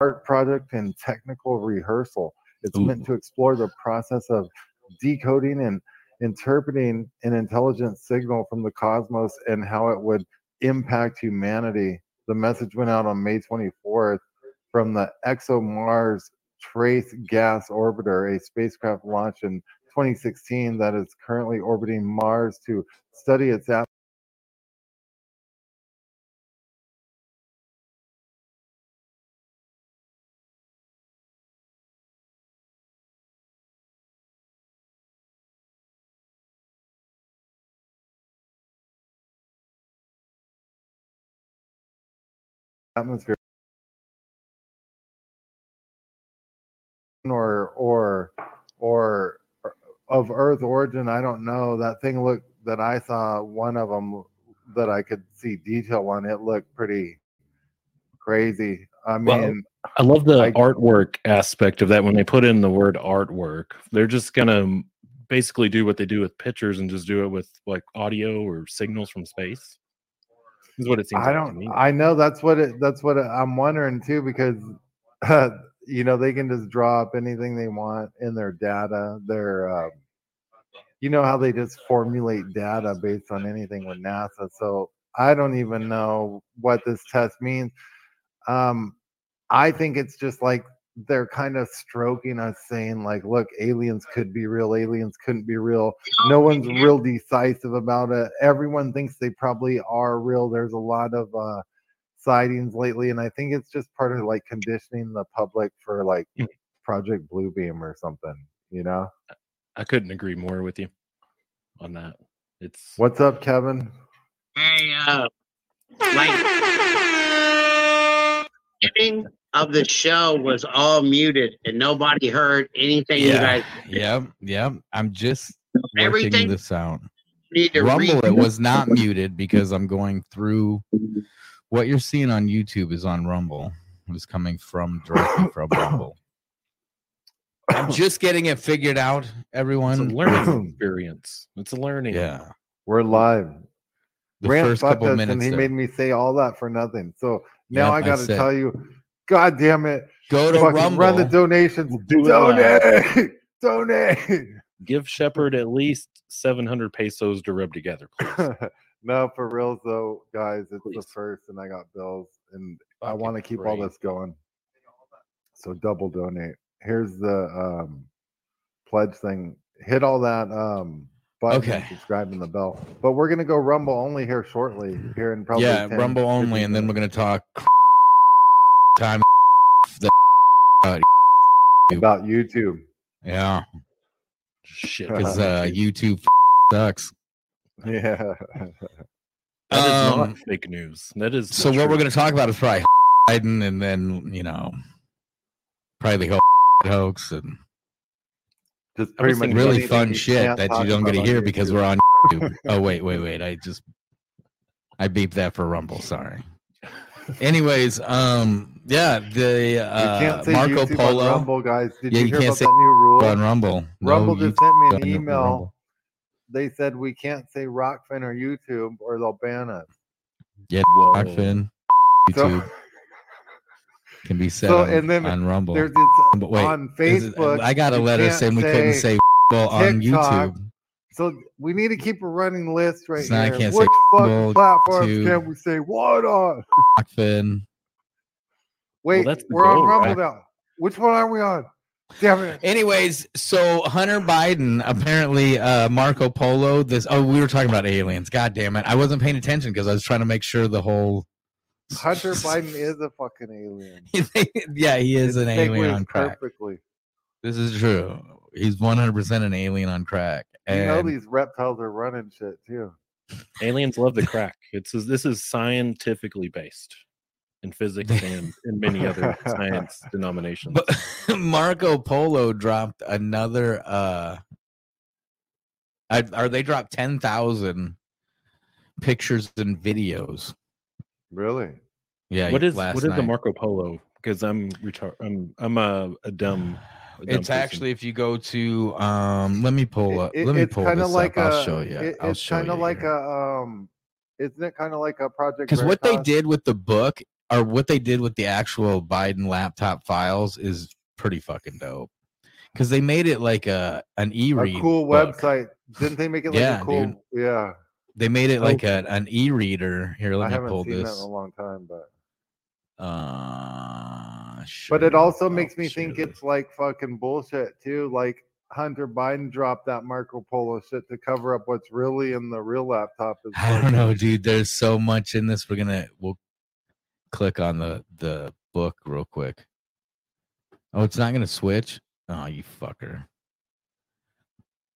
art project and technical rehearsal. It's Ooh. meant to explore the process of decoding and interpreting an intelligent signal from the cosmos and how it would impact humanity. The message went out on May 24th from the ExoMars Trace Gas Orbiter, a spacecraft launched in 2016 that is currently orbiting Mars to study its atmosphere. or or or uh, of earth origin i don't know that thing looked that i saw one of them that i could see detail on it looked pretty crazy i Well, mean I love the I- artwork aspect of that. When they put in the word artwork, they're just gonna basically do what they do with pictures and just do it with like audio or signals from space. Is what it seems. I like don't. I know that's what it. That's what I'm wondering too, because you know they can just draw up anything they want in their data. Their, um, you know how they just formulate data based on anything with NASA. So I don't even know what this test means. Um, I think it's just like they're kind of stroking us, saying like, "Look, aliens could be real. Aliens couldn't be real." no one's real decisive about it. Everyone thinks they probably are real. There's a lot of uh, sightings lately, and I think it's just part of like conditioning the public for like Mm. Project Bluebeam or something. You know I couldn't agree more with you on that. It's what's up, Kevin? Hey, uh, like, beginning of the show was all muted and nobody heard anything you Yeah. guys Yep, yep. I'm just Everything- this out. need to Rumble, read. it was not muted because I'm going through. What you're seeing on YouTube is on Rumble. It is coming from directly from Rumble. I'm just getting it figured out, everyone. it's a everyone. learning experience. It's a learning. Yeah. We're live. The Rant first couple minutes. and he there. made me say all that for nothing. So now Yep, I I got to tell you, God damn it! Go to Fucking Rumble. run the donations. Do it loud. Donate, donate. Give Shepard at least seven hundred pesos to rub together, please. no, for reals though, guys, it's the first, and I got bills, and I want to keep all this going. So double donate. Here's the um, pledge thing. Hit all that um, button, and Okay. subscribe and the bell. But we're gonna go Rumble only here shortly. Here in probably yeah, 10, Rumble only, 15 and then we're gonna talk time. the- about YouTube. yeah, Shit. because uh, YouTube sucks. Yeah. That is Um, not fake news. That is So the what we're going to talk about is probably Biden, and then you know, probably the whole hoax and Just I pretty much really fun shit that you don't get to hear because we're on YouTube. oh wait, wait, wait! I just I beeped that for Rumble. Sorry. Anyways, um, yeah, the You uh, can't say Marco YouTube on Polo Rumble, guys. Did Yeah, you you hear can't about say that new rule? on Rumble. No Rumble just YouTube sent me an email. They said we can't say Rokfin or YouTube or they'll ban us. Yeah, Whoa. Rokfin, So, YouTube can be said so on, and then on Rumble. there's this But wait, on is it- Facebook. I got a letter saying we couldn't say well on YouTube. So we need to keep a running list right So now I can't say Which fucking Rumble, platforms YouTube. can we say what on? Rokfin. Wait, that's the we're on Rumble right? now. Which one are we on? Damn it. Anyways, so Hunter Biden apparently uh Marco Polo this oh we were talking about aliens. God damn it. I wasn't paying attention because I was trying to make sure the whole Hunter Biden is a fucking alien. yeah, he is an alien on crack. Perfectly. This is true. He's 100% an alien on crack. You know these reptiles are running shit too. Aliens love the crack. It's this is scientifically based in physics and in many other science denominations. but Marco Polo dropped another uh I, or they dropped 10,000 pictures and videos. Really? Yeah, what is last what is the. Marco Polo? Because I'm retard. I'm I'm a, a dumb. a dumb It's person. actually if you go to um let me pull up It- let me it's pull kind this of like up. a. I'll show you. it- it's kind of you like a. Um, isn't it kind of like a project? because what they did with the book or what they did with the actual Biden laptop files is pretty fucking dope. Because they made it like a an e-read, A cool book. website. Didn't they make it like Yeah, a cool? dude. Yeah, They made it like a, an e-reader. Here, let I me haven't pull seen that this. in a long time, but Uh, but it also I'll makes me think it's like fucking bullshit too. Like Hunter Biden dropped that Marco Polo shit to cover up what's really in the real laptop. Is I don't know, dude. There's so much in this. We're gonna we'll click on the the book real quick. Oh, it's not gonna switch. Oh, you fucker.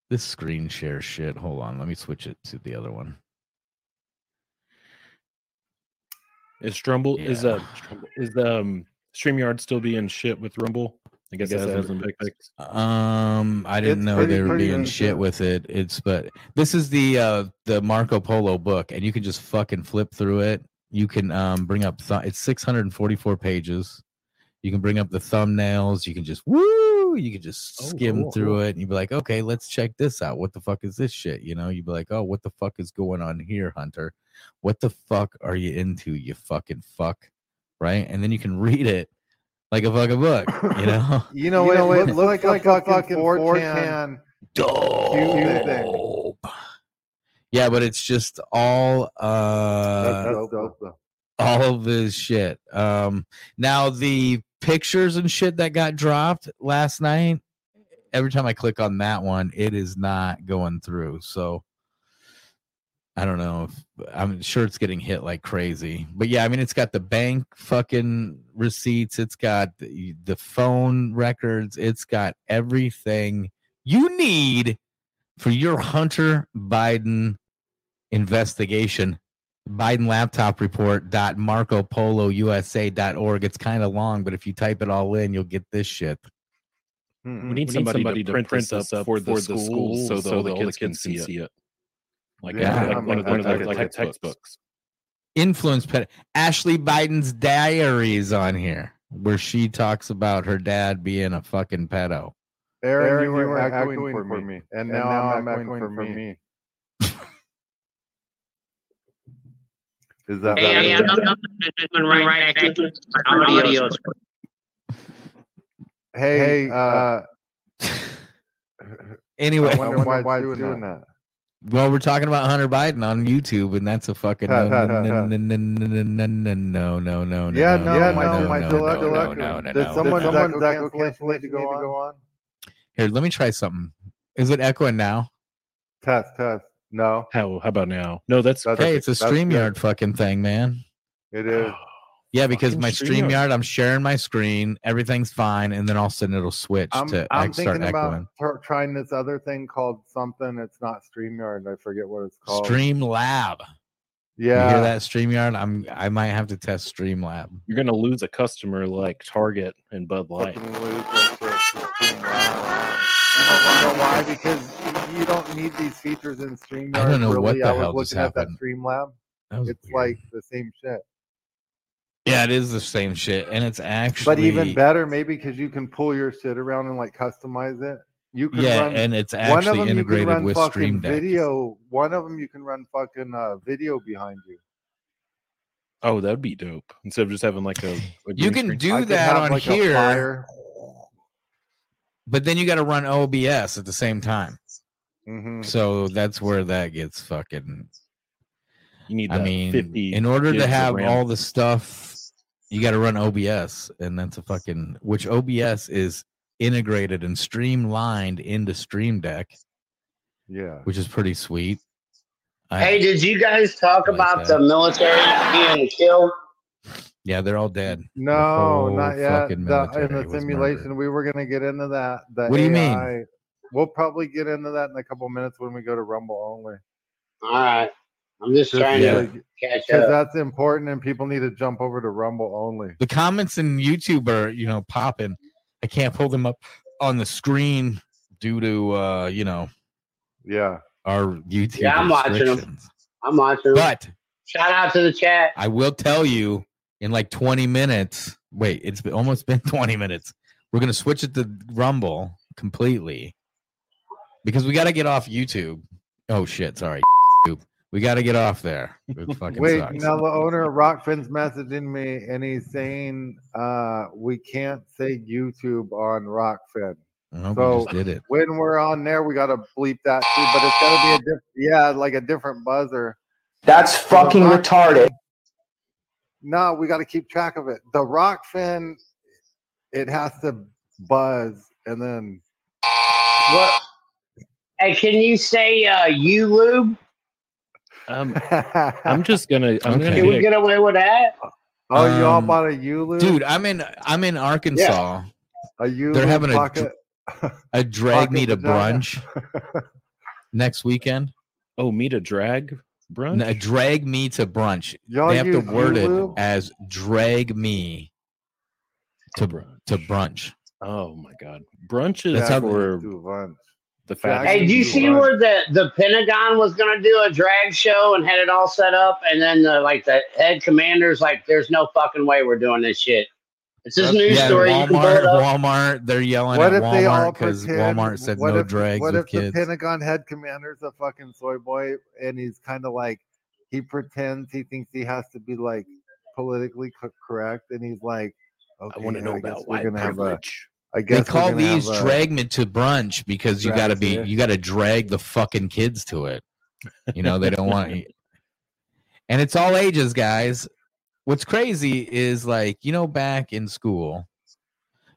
This screen share shit. Hold on, let me switch it to the other one. Is Strumble is Yeah. uh Strumble, is um Streamyard still being shit with Rumble? I guess, guess that it hasn't been fixed. Um, I didn't It's know pretty- they were being shit yeah. with it. It's but this is the uh the Marco Polo book, and you can just fucking flip through it. You can um bring up th- it's 644 pages. You can bring up the thumbnails. You can just woo. You can just Oh, skim cool, through cool. it, and you'd be like, okay, let's check this out. What the fuck is this shit? You know, you'd be like, oh, what the fuck is going on here, Hunter? What the fuck are you into, you fucking fuck? Right, and then you can read it like a fucking book. You know. You know, You what? know it what? looks, like, a fucking 4chan. dope. Yeah, but it's just all uh That's dope, dope, all of his shit. Um now the pictures and shit that got dropped last night, every time I click on that one, it is not going through. So I don't know if I'm sure it's getting hit like crazy. But yeah, I mean it's got the bank fucking receipts, it's got the, the phone records, it's got everything you need for your Hunter Biden investigation. Biden laptop report dot Marco Polo USA dot org. It's kind of long, but if you type it all in, you'll get this shit. Hmm. Mm-mm. We need somebody, to print, this up for the school so, that all the kids, can see it. Like, Yeah. like, one of the, Like- textbooks. textbooks. Influence pet Ashley Biden's diaries on here, where she talks about her dad being a fucking pedo. Aaron, you were echoing for me, and now I'm echoing for me. Is that hey, that I'm, I'm, right. Hey, hey uh, anyway, I wonder, I wonder why, why it's doing, doing that. that. Well, we're talking about Hunter Biden on YouTube, and that's a fucking no, no, no, no, no, no, yeah, no, my deluxe, no, no, no, someone, that cancel it to go on? Here, let me try something. Is it echoing now? Test, test. No, How how about now? No, that's That's- Hey, it's a that's good. StreamYard fucking thing, man. it is. Yeah, because Fucking my StreamYard. StreamYard, I'm sharing my screen, everything's fine, and then all of a sudden it'll switch I'm, to I'm ex- start thinking about echoing. trying this other thing called something. It's not StreamYard. I forget what it's called. Stream Lab. Yeah. You hear that StreamYard? I'm I might have to test Streamlab. you're gonna lose a customer like Target and Bud Light. Fucking lose that shit. You know why? Because you don't need these features in StreamYard. I don't know what the I was hell just looking at that happened. Streamlab. That was It's weird. like the same shit. Yeah, it is the same shit, and it's actually But even better, maybe because you can pull your shit around and like customize it. You can Yeah, run and it's one of actually them. You can integrated run with fucking Stream Deck. video. One of them you can run fucking uh, video behind you. Oh, that'd be dope. Instead of just having like a, a You can screen. do I could that have, on like, a here, fire. But then you got to run OBS at the same time. Mhm. So that's where that gets fucking. You need. I mean, 50 in order to have all the stuff, you got to run OBS, and that's a fucking which OBS is integrated and streamlined into Stream Deck, Yeah. which is pretty sweet. I- Hey, did you guys talk Like about that. the military being killed? Yeah, they're all dead. No, not yet. The, in the simulation, murdered. we were gonna get into that. The What do you mean? AI We'll probably get into that in a couple minutes when we go to Rumble only. All right. I'm just trying Yeah. to catch Because up. that's important and people need to jump over to Rumble only. The comments in YouTube are, you know, popping. I can't pull them up on the screen due to, uh, you know, Yeah. our YouTube Yeah, I'm watching them. I'm watching. But Shout out to the chat. I will tell you in like 20 minutes. Wait, it's been, almost been 20 minutes. We're gonna switch it to Rumble completely because we got to get off YouTube. Oh shit, sorry. We got to get off there. It fucking Wait, sucks. now the owner of Rokfin's messaging me and he's saying uh we can't say YouTube on Rokfin. I hope so- we did it. When we're on there, we gotta bleep that too, but it's gotta be a diff- yeah, like a different buzzer. That's fucking Rock- retarded. No, we gotta keep track of it. The Rokfin, it has to buzz and then What? Hey, can you say uh, you lube? Um, I'm just gonna. I'm Okay. gonna Can we get get away with that? Oh, you all Um, bought a Ulu? Dude, I'm in I'm in Arkansas. a Ulu they're having a pocket. A drag me to vagina. brunch next weekend. oh meet a drag brunch. A drag me to brunch. Y'all they have to use word it as drag me to brunch. to brunch. Oh my god, brunch is That's how- for Do the fat. Hey, do you see Right. where the, the Pentagon was gonna do a drag show and had it all set up, and then the like the head commander's like, "There's no fucking way we're doing this shit." It's this news Yeah, story. You can pull Walmart. Walmart, they're yelling What at if they all Walmart because? Walmart said what no if, drags What with if kids. the Pentagon head commander's a fucking soy boy and he's kind of like he pretends he thinks he has to be like politically correct and he's like, okay, I want to know I guess about we're gonna have a. privilege. I guess They call these a- drag me to brunch because you got to be it. you got to drag the fucking kids to it. You know they don't want, and it's all ages, guys. What's crazy is like you know back in school,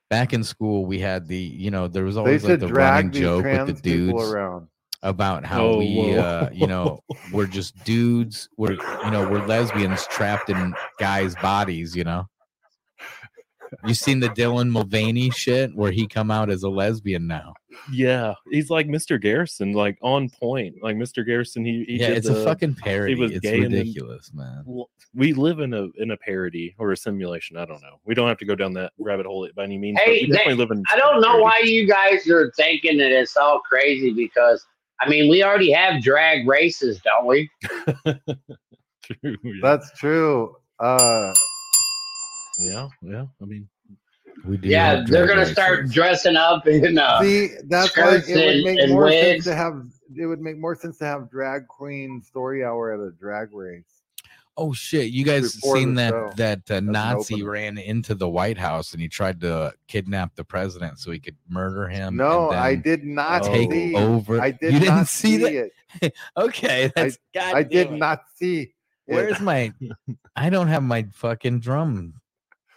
back in school we had the you know there was always like the drag running joke with the dudes around. about how Oh, we uh you know we're just dudes we're you know we're lesbians trapped in guys bodies you know you seen the dylan mulvaney shit where he come out as a lesbian now Yeah, he's like Mr. Garrison, like on point. Like Mr. Garrison, he, he yeah did it's the- a fucking parody was it's gay and then- ridiculous man Well, We live in a in a parody or a simulation. I don't know. We don't have to go down that rabbit hole by any means. but Hey, we they- live in. I don't know why you guys are thinking that it's all crazy because I mean we already have drag races, don't we? True, yeah. That's true. Uh, yeah, yeah. I mean, we do Yeah, they're gonna start dressing up in uh, see, that's why it would make and more sense to have. It would make more sense to have drag queen story hour at a drag race. oh shit you guys before seen that show. that uh, nazi ran into the white house and he tried to kidnap the president so he could murder him No, and I did not take see. over I did you didn't not see that it. okay that's God I did it. not see. it. Where's my? I don't have my fucking drum.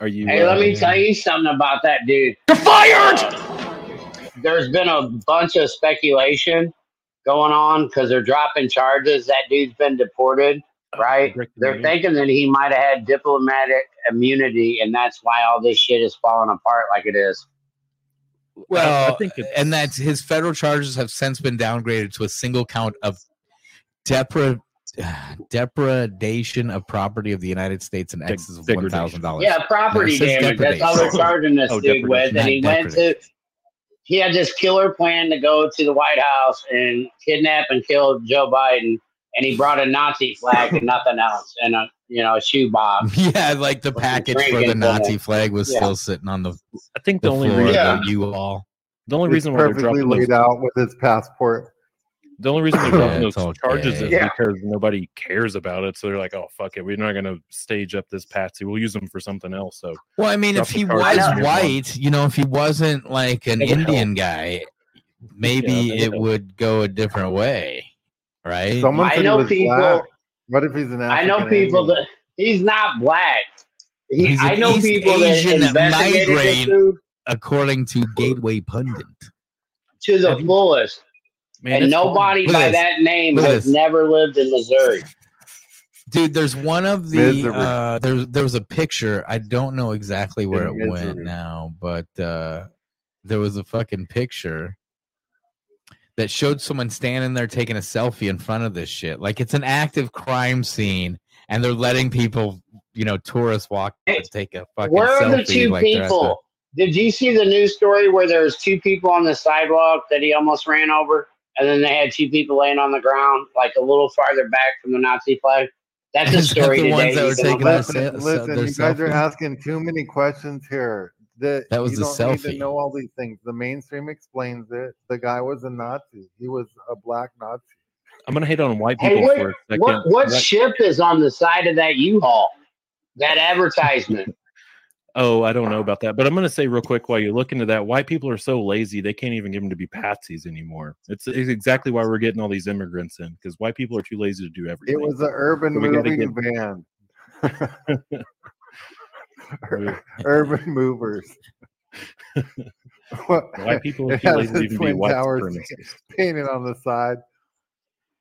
Are you? Hey, let uh, me tell you something about that dude. You're fired! There's been a bunch of speculation going on because they're dropping charges. That dude's been deported, right? Rick They're thinking that he might have had diplomatic immunity, and that's why all this shit is falling apart like it is. Well, I think and that his federal charges have since been downgraded to a single count of depra- depredation of property of the United States in Deg- excess of one degradation. thousand dollars. Yeah, property No, damage. That's all they're charging this Oh, dude with. And he went to, he had this killer plan to go to the White House and kidnap and kill Joe Biden. And he brought a Nazi flag and nothing else, and a you know a shoebox. Yeah, like the package for the Nazi it. flag was Yeah. still sitting on the, I think the, the only floor reason Yeah. of the the only It's reason why they're perfectly laid those, out with his passport. The only reason they're Yeah, dropping it's those charges gay. is Yeah. because nobody cares about it. So they're like, oh fuck it, we're not gonna stage up this patsy. We'll use them for something else. So Well, I mean, if he was on your white, you know, if he wasn't like an It would help. Indian guy, maybe Yeah, it would would go a different way, right? Someone I know people- black. What if he's an I know people Indian? that he's not black. He, He's I know East people Asian that investigated this migraine. According to Gateway Pundit. to the Have fullest, man, and nobody Look by this. that name Look has this. never lived in Missouri. Dude, there's one of the Misery. uh there there was a picture. I don't know exactly where In it went now, but uh there was a fucking picture that showed someone standing there taking a selfie in front of this shit. Like it's an active crime scene and they're letting people, you know, tourists walk Hey, and take a fucking Where are selfie the two like they're the- people? Did you see the news story where there's two people on the sidewalk that he almost ran over, and then they had two people laying on the ground, like a little farther back from the Nazi flag? That's a Is that story the today. ones that were can taking look that up. se- Listen, listen you guys are asking too many questions here. That That was you don't need selfie. to know all these things. The mainstream explains it. The guy was a Nazi. He was a black Nazi. I'm gonna hate on white Hey, people what- for a second. What what ship is on the side of that U-Haul? That advertisement. Oh, I don't know about that, but I'm going to say real quick while you look into that, white people are so lazy they can't even get them to be patsies anymore. It's, it's exactly why we're getting all these immigrants in because white people are too lazy to do everything. It was an urban So we gotta moving van. Urban movers. White people are It too lazy to even be white Towers supremacists. painted on the side.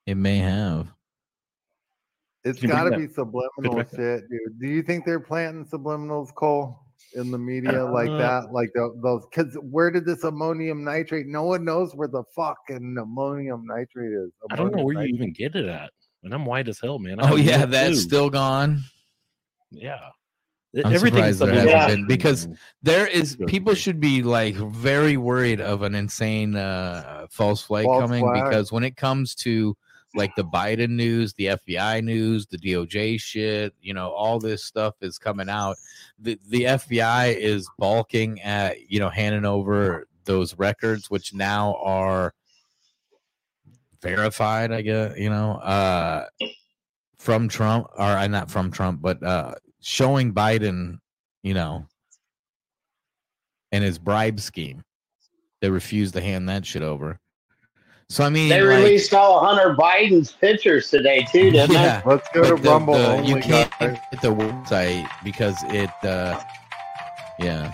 It may have. It's got to be subliminal shit, dude. Do you think they're planting subliminals, Cole, in the media like Uh, that? Like tho- those? Because where did this ammonium nitrate? No one knows where the fucking ammonium nitrate is. I don't know Ammonium where you even get it at. And I'm white as hell, man. I Oh yeah, that's clue. still gone. yeah. I'm Everything is surprised there hasn't subliminal. been, because There is people should be like very worried of an insane uh false flag False coming flag. because when it comes to like the Biden news, the FBI news, the DOJ shit, you know, all this stuff is coming out. The the FBI is balking at, you know, handing over those records which now are verified, I guess, you know, uh from Trump or uh, not from Trump, but uh showing Biden, you know, and his bribe scheme. They refused to hand that shit over. So I mean, They like, released all Hunter Biden's pictures today too, didn't yeah, Let's go but to the- Rumble. the- only, you can't guys. get the website because it, uh, yeah.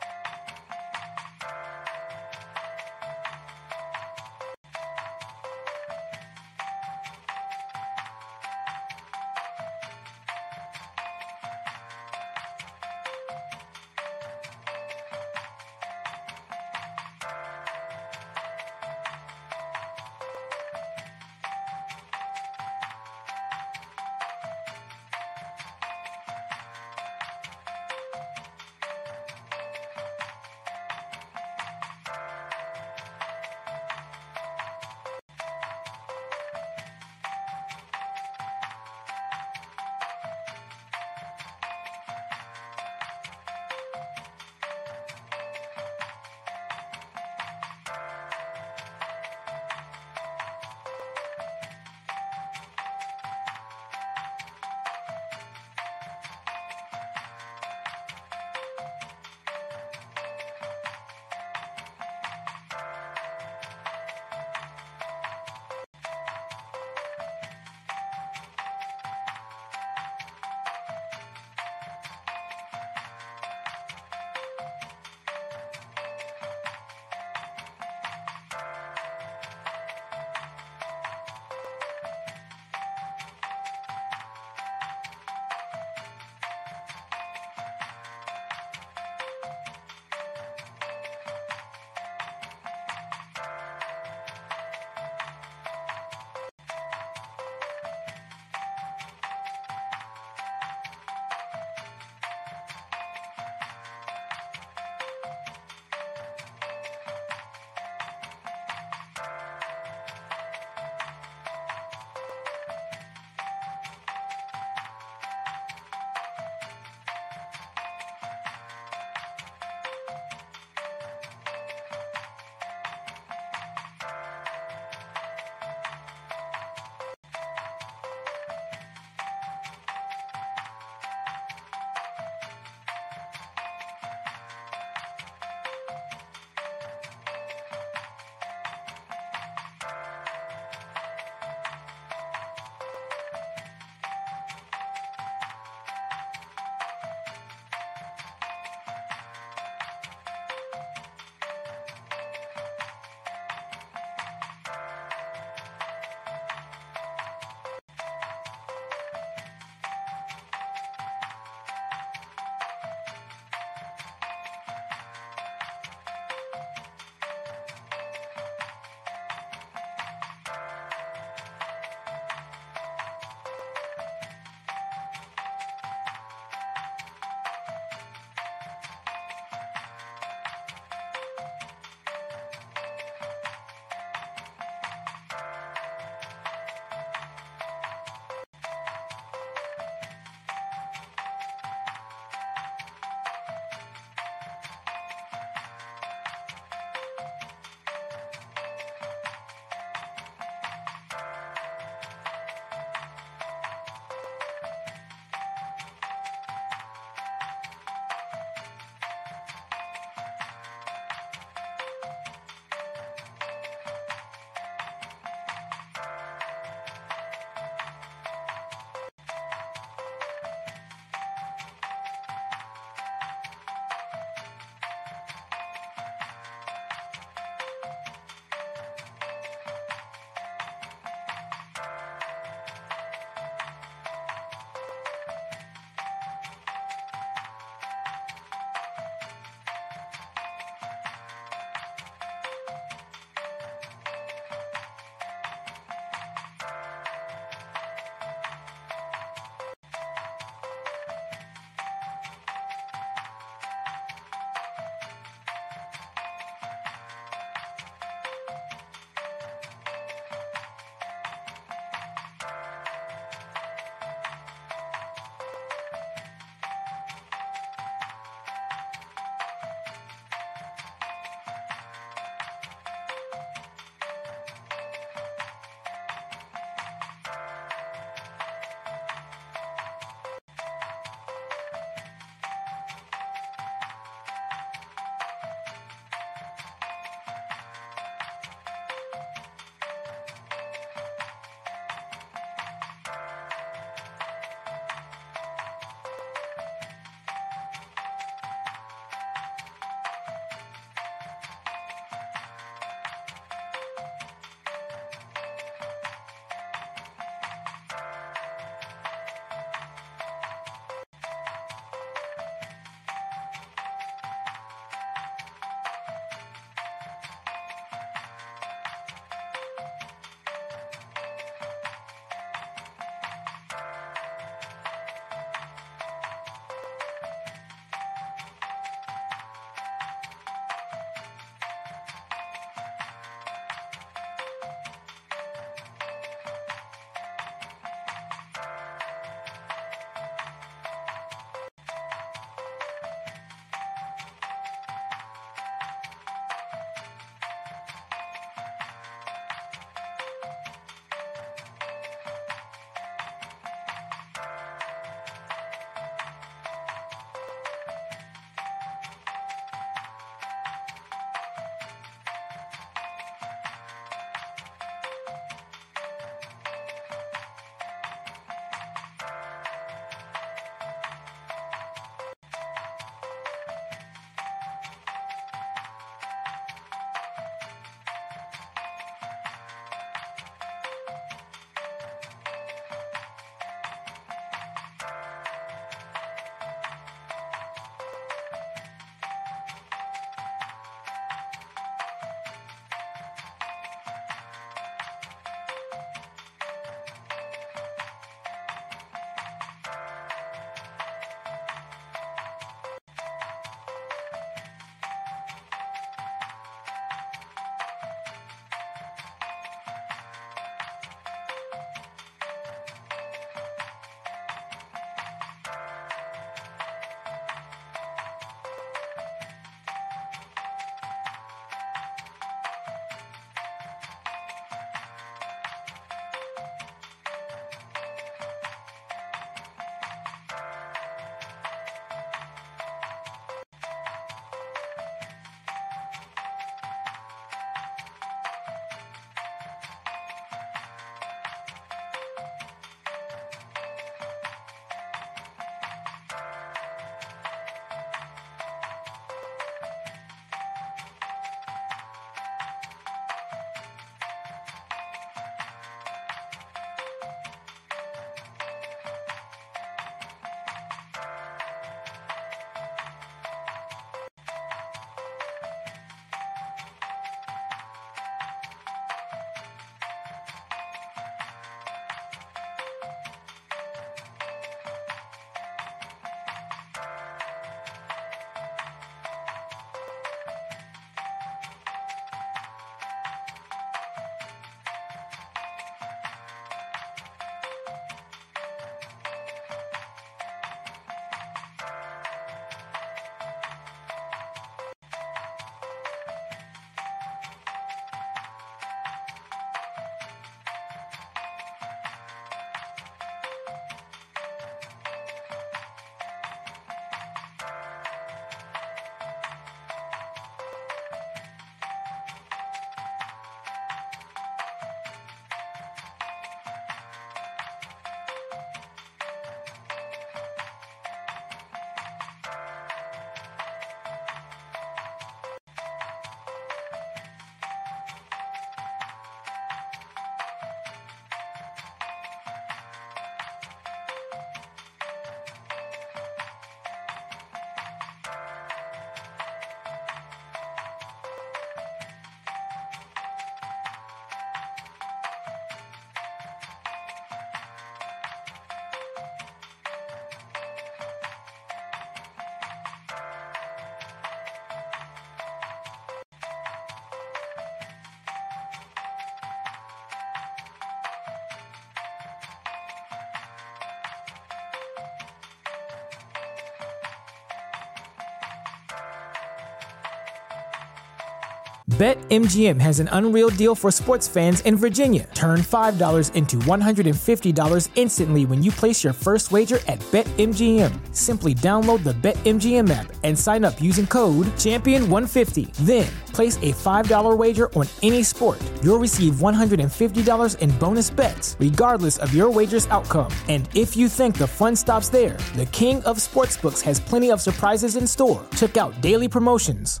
BetMGM has an unreal deal for sports fans in Virginia. Turn $5 into $150 instantly when you place your first wager at BetMGM. Simply download the BetMGM app and sign up using code Champion150. Then, place a $5 wager on any sport. You'll receive $150 in bonus bets, regardless of your wager's outcome. And if you think the fun stops there, the King of Sportsbooks has plenty of surprises in store. Check out daily promotions,